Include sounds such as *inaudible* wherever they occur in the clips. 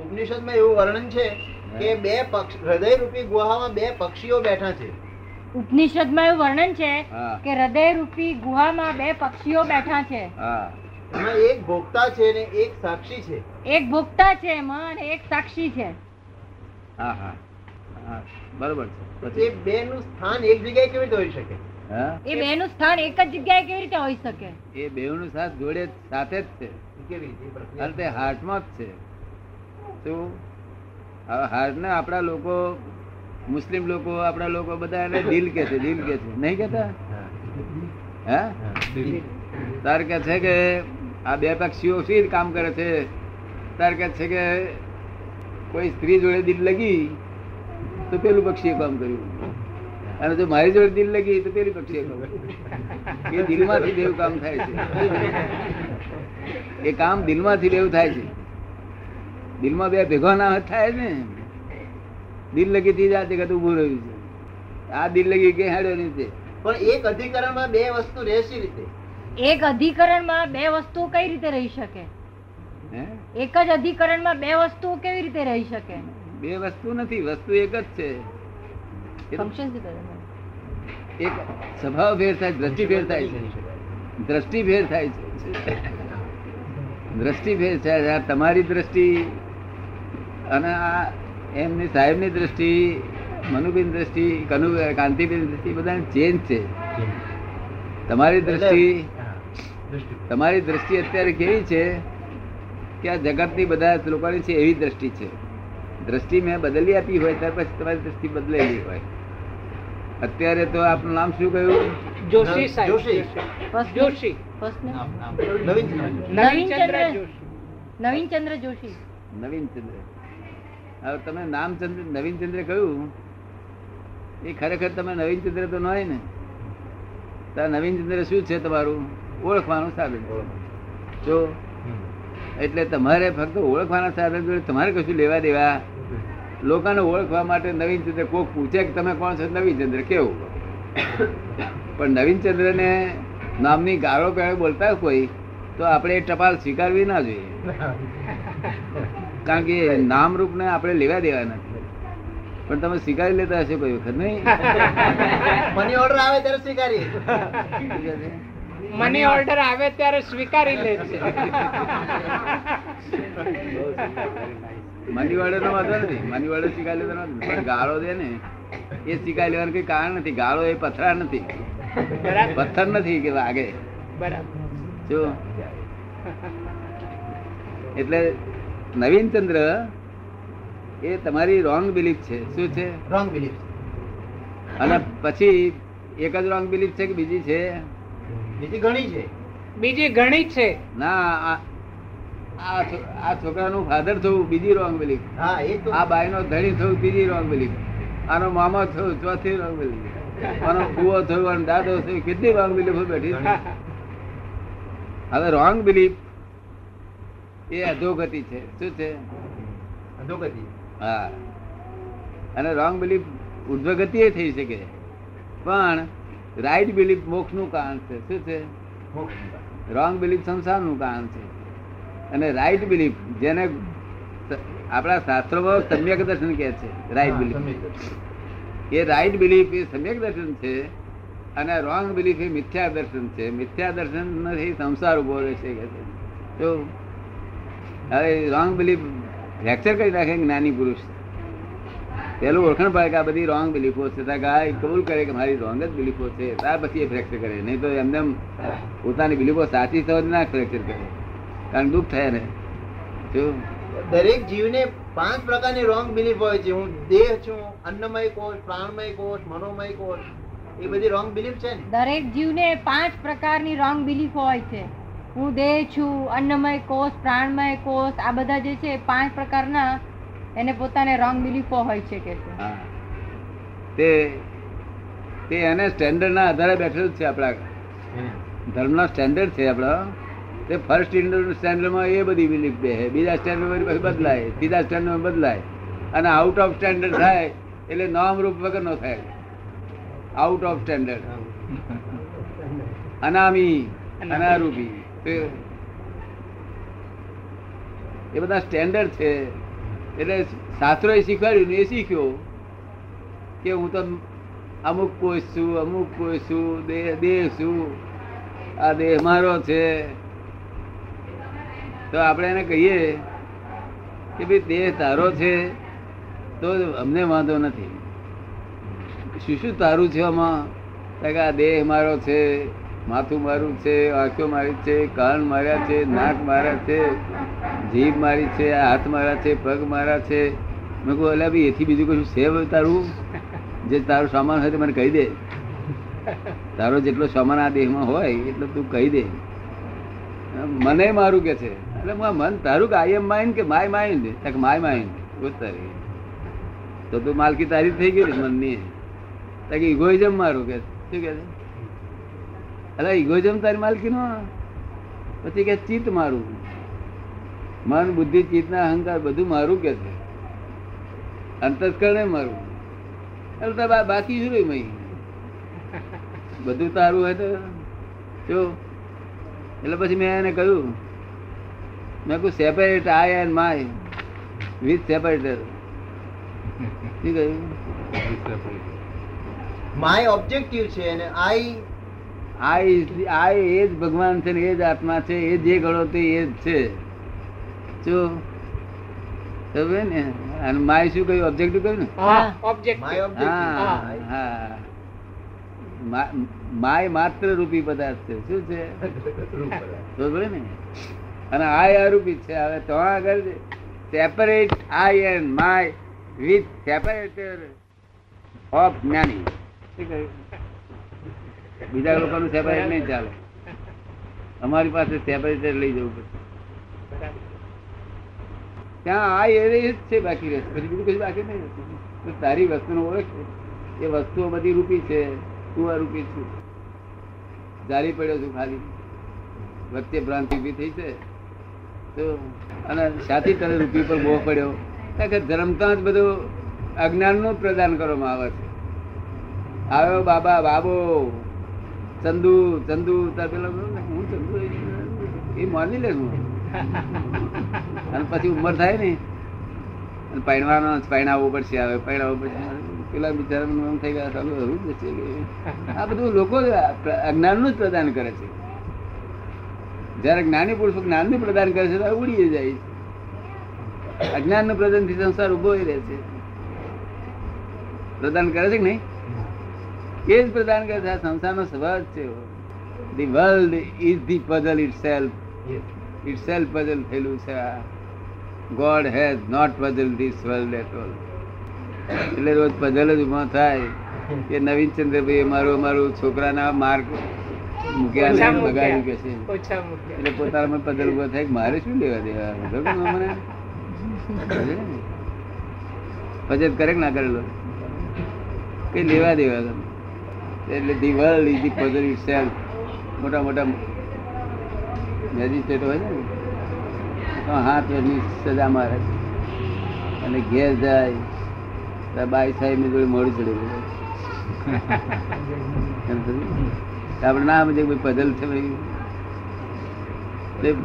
ઉપનિષદમાં એવું વર્ણન છે કે બે પક્ષ હૃદયરૂપી ગુહામાં બે પક્ષીઓ બેઠા છે. ઉપનિષદમાં એવું વર્ણન છે કે હૃદય રૂપી ગુહામાં બે પક્ષીઓ બેઠા છે. એમાં એક ભોગતા છે ને એક સાક્ષી છે. એક ભોગતા છે એમાં અને એક સાક્ષી છે. હા હા. બરોબર છે. પછી? બે નું સ્થાન એક જગ્યાએ કેવી રીતે હોઈ શકે? એ બે નું સ્થાન એક જ જગ્યાએ કેવી રીતે હોઈ શકે? એ બેવનું સાથ જોડે સાથે જ છે. કેવી રીતે? હાર્ટમાં જ છે. શું હાર્ટને આપણા લોકો મુસ્લિમ લોકો આપણા લોકો બધા એને દિલ કે છે દિલ કે છે. નહીં કેતા હા. હે? તાર કે છે કે આ બે પક્ષીઓ શી કામ કરે છે? તાર કે છે કે કોઈ સ્ત્રી જોડે દિલ લગી તો પેલું પક્ષીએ કામ કર્યું. અને જો મારી જોડે દિલ લગી તો પેલી પક્ષીએ કામ કર્યું. એ દિલમાંથી દેવું કામ થાય છે. એ કામ દિલમાંથી દેવું થાય છે. દિલમાં બે ભેગા ના થાય ને દિલ લગી થી આ જગત ઉભું રહ્યું છે. આ દિલ લગી કે હેડ્યો નહીં છે પણ એક અધિકરણમાં બે વસ્તુ રહેશે રીતે. એક અધિકરણમાં બે વસ્તુ કઈ રીતે રહી શકે? એક જ અધિકરણમાં બે વસ્તુ કેવી રીતે રહી શકે? બે વસ્તુ નથી વસ્તુ એક જ છે. એક સ્વભાવ ફેર થાય દ્રષ્ટિ ફેર થાય છે. દ્રષ્ટિ ફેર થાય છે. દ્રષ્ટિ ફેર થાય છે. તમારી દ્રષ્ટિ અને આ એમની સાહેબની દ્રષ્ટિ મનુબેન દ્રષ્ટિ કનુ કાંતિબેન દ્રષ્ટિ બધાની ચેન્જ છે. તમારી દ્રષ્ટિ. તમારી દ્રષ્ટિ અત્યારે કેવી છે કે આ જગતની બધા લોકોની છે એવી દ્રષ્ટિ છે. દ્રષ્ટિ મેં બદલી આપી હોય ત્યાર પછી તમારી દ્રષ્ટિ બદલેલી હોય. અત્યારે તો આપનું નામ શું કહ્યું? જોશી સાહેબ. જોશી. નવીન ચંદ્ર. જોશી. નવીન નવીનચંદ્ર નવીનચંદ્ર. જોશી. નવીન ચંદ્ર. નવીનચંદ્ર હવે તમે નામચંદ્ર નવીનચંદ્ર કહ્યું એ ખરેખર તમે નવીનચંદ્ર તો ન હોય ને. તો નવીનચંદ્ર શું છે તમારું? ઓળખવાનું સાધન. જો, એટલે તમારે ફક્ત ઓળખવાના સાધન જોડે તમારે કશું લેવા દેવા? લોકોને ઓળખવા માટે નવીનચંદ્ર કોક પૂછે કે તમે કોણ છો? નવીનચંદ્ર કેવું? પણ નવીનચંદ્રને નામની ગાળો પેળે બોલતા કોઈ, તો આપણે એ ટપાલ સ્વીકારવી ના જોઈએ. *laughs* કારણ કે નામ રૂપ ને આપણે લેવા દેવા નથી. પણ તમે સ્વીકારી લેતા હશો કોઈ વખત નહીં? *laughs* મની ઓર્ડર આવે ત્યારે સ્વીકારી મની ઓર્ડર આવે ત્યારે સ્વીકારી લે છે. મની ઓર્ડર નો વાંધો નથી. મની ઓર્ડર સ્વીકારી લેતો નથી. પણ ગાળો દે ને એ સ્વીકારી લેવાનું કઈ કારણ નથી. ગાળો એ પથરા નથી. પથ્થર નથી કે લાગે બરાબર. જો. એટલે નવીનચંદ્ર એ તમારી રોંગ બિલીફ છે. શું છે? રોંગ બિલીફ અને પછી એક જ રોંગ બિલીફ છે કે બીજી છે? બીજી ઘણી છે. બીજી ઘણી છે. ના આ છોકરાનું ફાધર થયું બીજી રોંગ બિલીફ હા એ તો આ બાઈનો ધણી થવું બીજી રોંગ બિલીફ આનો મામા થયું ચોથી રોંગ બિલીફ આનો ફુવો થયું અને દાદો થયું કેટલી રોંગ બિલીફો બેઠી હવે રોંગ બિલીફ એ અધોગતિ છે. શું છે? અધોગતિ? હા. અને રોંગ બિલીફ ઉર્ધ્વગતિ એ થઈ શકે. પણ રાઈટ બિલીફ મોક્ષનું કારણ છે. શું છે? રોંગ બિલીફ સંસારનું કારણ છે. અને રાઈટ બિલીફ જેને આપણા શાસ્ત્રોમાં સમ્યક દર્શન કહે છે. રાઈટ બિલીફ એ રાઈટ બિલીફ એ સમ્યક દર્શન છે અને રોંગ બિલીફ એ મિથ્યા દર્શન છે. મિથ્યા દર્શન નથી સંસાર ઊભો રહેશે કે છે. તો હવે રોંગ બિલીફ ફ્રેક્ચર કરી નાખે જ્ઞાની પુરુષ. પેલું ઓળખણ પાડે કે આ બધી રોંગ બિલીફો છે. ત્યાં ગાય કબૂલ કરે કે મારી રોંગ જ બિલીફો છે. ત્યાર પછી એ ફ્રેક્ચર કરે. નહીં તો એમને એમ પોતાની બિલીફો સાચી જ ના ફ્રેક્ચર કરે. કારણ દુઃખ થાય ને જો. દરેક જીવને પાંચ પ્રકારની રોંગ બિલીફ હોય છે. હું દેહ છું અન્નમય કોષ પ્રાણમય કોષ મનોમય કોષ. એ બધી રોંગ બિલીફ છે ને? દરેક જીવને પાંચ પ્રકારની રોંગ બિલીફ હોય છે. હું દેહ છું અન્નમય કોષ પ્રાણમય કોષ આ બધા જે છે પાંચ પ્રકારના એને પોતાને રોંગ બિલીફો હોય છે કે તે તે એને સ્ટેન્ડર્ડ ના આધારે બેઠેલું છે આપણા ધર્મના સ્ટેન્ડર્ડ છે આપણા. તે ફર્સ્ટ સ્ટેન્ડર્ડમાં એ બધી બિલીફ દે બીજા સ્ટેન્ડર્ડમાં બદલાય. ત્રીજા સ્ટેન્ડર્ડ બદલાય. અને આઉટ ઓફ સ્ટેન્ડર્ડ થાય એટલે નામ રૂપ વગર નો થાય. આઉટ ઓફ સ્ટેન્ડર્ડ અનામી. અનારૂપી. એ બધા સ્ટેન્ડર્ડ છે. એટલે શાસ્ત્રો શીખવાડ્યું એ શીખ્યો કે હું તો અમુક કોઈ છું, અમુક કોઈ છું દેહ દેહ છું, આ દેહ મારો છે. તો આપણે એને કહીએ કે ભાઈ દેહ તારો છે તો અમને વાંધો નથી. શું શું તારું છે આમાં? આ દેહ મારો છે. માથું મારું છે, આંખો મારી છે, કાન માર્યા છે, નાક માર્યા છે, જીભ મારી છે, હાથ માર્યા છે, પગ માર્યા છે. મેં કહું અલ્યા ભાઈ, એથી બીજું કશું છે તારું? જે તારો સામાન હોય તો મને કહી દે. તારો જેટલો સામાન આ દેહમાં હોય, એટલો તું કહી દે. મને મારું કે છે? એટલે હું મન તારું કે આઈ એમ માઇન્ડ કે માય માઇન્ડ માય માઇન્ડ તારી. તો તું માલકી તારી થઈ ગઈ મનની. તાકી ઇગોઇઝમ મારું કે શું કે છે? અરે ઇગોઇઝમ તારી માલકી નો પછી કે ચિત્ત મારું. મન બુદ્ધિ ચિત્ત ના અહંકાર બધું મારું કે છે. અંતસ્કરણે મારું. એટલે તો બા- બાકી શું રહ્યું મય બધું તારું હોય તો જો. એટલે પછી મેં એને કહ્યું મેં કહ્યું separate I and my with separator શું કહ્યું? માય ઓબ્જેક્ટિવ છે અને આઈ આ આ એ જ ભગવાન છે ને એ જ આત્મા છે એ જે ગણો તે એ જ છે. જો સમજે ને અને માય શું કહ્યું? ઓબ્જેક્ટિવ કહ્યું ને? હા ઓબ્જેક્ટ માય હા ઓબ્જેક્ટિવ હા. મા- માય માત્ર રૂપી પદાર્થ છે. શું છે? બરોબર ને? અને આ અરૂપી છે. હવે તો આગળ separate I and my with separator of જ્ઞાની શું કહ્યું? બીજા લોકોનું સેપરેટ નહીં ચાલે. અમારી પાસે સેપરેટ લઈ જવું પડશે. ત્યાં આ એ જ છે બાકી રહેશે પછી બીજું કશું બાકી નહીં. તારી વસ્તુનો ઓળખ એ વસ્તુઓ બધી રૂપી છે. તું અરૂપી છું. જારી પડ્યો છું ખાલી. વચ્ચે ભ્રાંતિ ઊભી થઈ છે. તો અને સાથી તને રૂપી પર બહુ પડ્યો. કારણ કે ધર્મતા જ બધું અજ્ઞાનનું પ્રદાન કરવામાં આવે છે. આવ્યો બાબા બાબો. ચંદુ ચંદુ તાર પેલા હું ચંદુ એ માની લે હું. અને પછી ઉંમર થાય ને. અને પૈણવાનો પૈણાવવું પડશે હવે પૈણાવવું પડશે પેલા બિચારા એમ થઈ ગયા, ચાલુ હરું જ છે આ બધું લોકો અજ્ઞાનનું જ પ્રદાન કરે છે. જ્યારે જ્ઞાની પુરુષો જ્ઞાનનું પ્રદાન કરે છે, તો ઉડી જાય. છે અજ્ઞાનનું પ્રદાનથી સંસાર ઊભો રહે છે. પ્રદાન કરે છે કે નહીં? એ જ પ્રદાન કરે છે. સંસારનો સ્વભાવ છે. The world is the puzzle itself itself puzzle થયેલું છે. God has not puzzle this world at all એટલે રોજ પઝલ જ ઊભા થાય. કે નવીન ચંદ્રભાઈ મારું અમારું છોકરાના માર્ક મૂક્યા નહીં બગાડ્યું કે છે એટલે પોતાના પદલ ઊભો થાય મારે શું લેવા દેવા? મને પજત કરે ના કરેલો. કઈ લેવા દેવા ગમે. એટલે the world is the itself મોટા મોટા મેજિસ્ટ્રેટ હોય છે ને તો હાથ વર્ષની સજા મારે. અને ઘેર જાય બાઈ સાહેબની જોડે મોડું? તો આપણે ના સમજે કોઈ પઝલ છે ભાઈ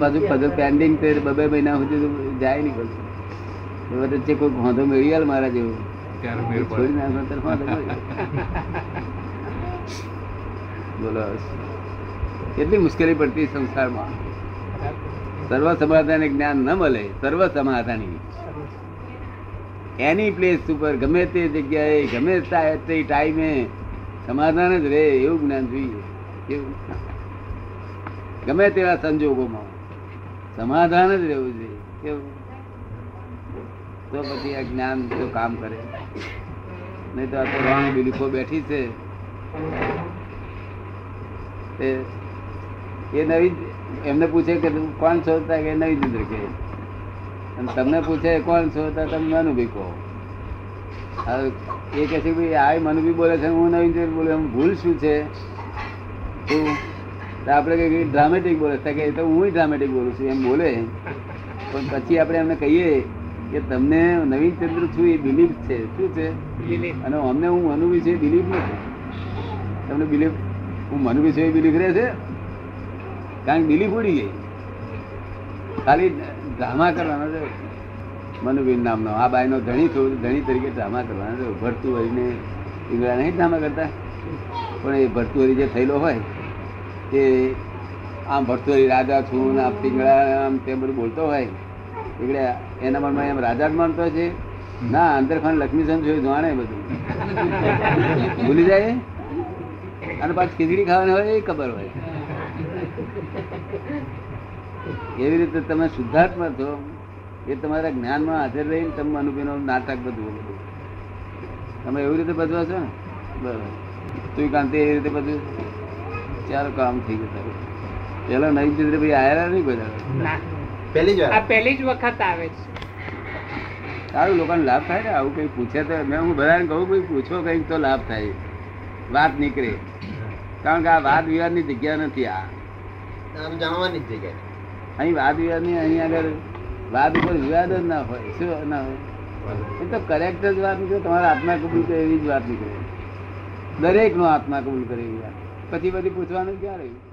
પાછું પઝલ પેન્ડિંગ તે બબે મહિના સુધી તો જાય નહીં એ વચ્ચે કોઈ વાંધો મેળવી મારા જેવું. છોડી નાખો. બોલો કેટલી મુશ્કેલી પડતી સંસારમાં. સર્વ સમાધાન જ્ઞાન ન મળે સર્વ સમાધાની એની પ્લેસ ઉપર ગમે તે જગ્યાએ, ગમે તે ટાઈમે સમાધાન જ રહે એવું જ્ઞાન જોઈએ. કેવું? ગમે તેવા સંજોગોમાં. સમાધાન જ રહેવું જોઈએ. કેવું? તો પછી આ જ્ઞાન તો કામ કરે. નહીં તો આ તો રોંગ બિલીફો બેઠી છે. તે એ નવી એમને પૂછે કે તું કોણ છો? કે નવી ચંદ્ર કે. અને તમને પૂછે કોણ છો? તો તમે મનુભાઈ કહો. એ કહે છે ભાઈ આ મનુભી બોલે છે હું નવી ચંદ્ર બોલે એમ ભૂલ શું છે? તો આપણે કઈ ડ્રામેટિક બોલે કે એ તો હું ડ્રામેટિક બોલું છું એમ બોલે. પણ પછી આપણે એમને કહીએ કે તમને નવીન ચંદ્ર છું એ બિલીફ છે. શું છે. અને અમને હું મનુભાઈ છે બિલીફ નથી. તમને બિલીફ હું મનુભાઈ વિશે એ બિલીફ રહે છે. કારણ કે બિલીફ ઉડી ગઈ. ખાલી ડ્રામા કરવાનો છે. મનુબીન નામનો. આ બાઈનો ધણી થયું ધણી તરીકે ડ્રામા કરવાનો ભરતું હરીને ઈંગળા નહીં ડ્રામા કરતા. પણ એ ભરતુહરી જે થયેલો હોય તે આમ ભરતુહરી રાજા છું ને આમ પીંગળા આમ તે બધું બોલતો હોય. એટલે એના મનમાં એમ રાજા જ માનતો છે. ના અંદર ખાન લક્ષ્મીચંદ જોયું જાણે બધું. ભૂલી જાય અને પાછી ખીચડી ખાવાની હોય એ ખબર હોય. એવી રીતે તમે શુદ્ધાત્મા છો એ તમારા જ્ઞાનમાં હાજર રહીને તમે અનુભવીનો નાટક બધું બધું. તમે એવી રીતે બધવા છો ને? બરાબર. તું કાંતિ એવી રીતે બધું ચાલો કામ થઈ ગયું તારું. પેલા નહીં ચિત્ર ભાઈ આયેલા નહીં બધા પહેલી જ આ પહેલી જ વખત આવે છે. સારું લોકોને લાભ થાય ને? આવું કંઈ પૂછે તો મેં હું બધાને કહું ભાઈ પૂછો કંઈક તો લાભ થાય. વાત નીકળે. કારણ કે આ વાદ વિવાદની જગ્યા નથી આ. આમ જાણવાની જગ્યા અહીં વાદ વિવાદની અહીં આગળ વાદ ઉપર વિવાદ જ ના હોય શું ના હોય? એ તો કરેક્ટ જ વાત નીકળે તમારા આત્મા કબૂલ કરે એવી જ વાત નીકળે. દરેક નો આત્મા કબૂલ કરે એવી વાત. પછી બધી પૂછવાનું ક્યાં રહ્યું?